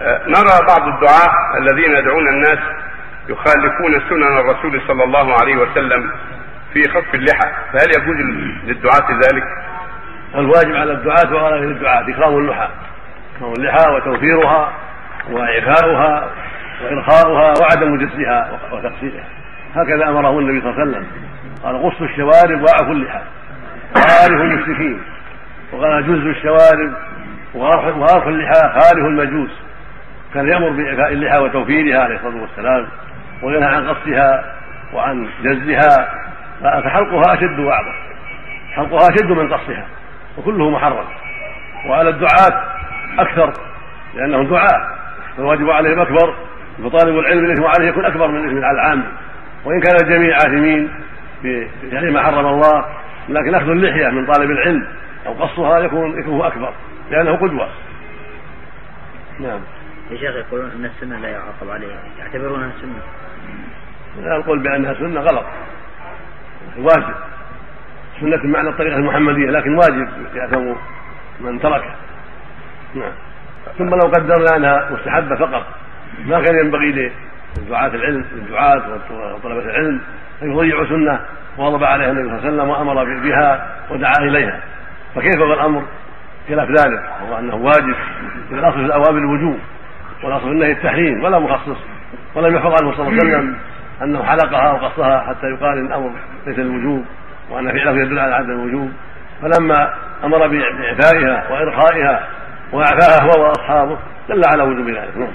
آه، نرى بعض الدعاة الذين يدعون الناس يخالفون سنن الرسول صلى الله عليه وسلم في خف اللحى. فهل يجوز للدعاة ذلك؟ الواجب على الدعاة وعلى غير الدعاة إكرام اللحى. إكرام اللحى وتوفيرها وإعفاؤها وإرخاؤها وعدم جسها وتقصيرها هكذا أمره النبي صلى الله عليه وسلم. قال قصوا الشوارب وأعفوا اللحى. خالف المشركين. وقال جز الشوارب وغرف اللحى خالف المجوس. كان يأمر بإعفاء اللحى وتوفيرها عليه الصلاة والسلام وينهى عن قصها وعن جزها فحلقها أشد وأعظم. حلقها أشد من قصها وكله محرم. وعلى الدعاة أكثر لأنهم دعاة فالواجب عليهم أكبر فطالب العلم الإثم عليه يكون أكبر من الإثم على العام. وإن كان الجميع آثمين بفعل ما حرم الله لكن أخذ اللحية من طالب العلم أو قصها يكون إثمه أكبر. لأنه قدوة. نعم. يا شيخ يقولون أن السنة لا يعاقب عليها. يعتبرونها سنة. القول بأنها سنة غلط. واجب. سنة بمعنى الطريقة المحمدية لكن واجب يأثم من تركه نعم. ثم لو قدرنا أنها مستحبة فقط. ما كان ينبغي لدعاة العلم للدعاة وطلبة العلم أن يضيعوا سنة وغضب عليها النبي صلى الله عليه وسلم وأمر بها ودعا إليها. فكيف الأمر؟ خلاف ذلك وهو أنه واجب الأصل في الأوامر الوجوب والأصل في النهي التحريم ولا مخصص ولم يحفظ عنه صلى الله عليه وسلم أنه حلقها أو قصها حتى يقال إن الأمر ليس الوجوب وأن فعله يدل على عدم الوجوب. فلما أمر بإعفائها وإرخائها وأعفاها هو وأصحابه دل على وجوب ذلك. نعم.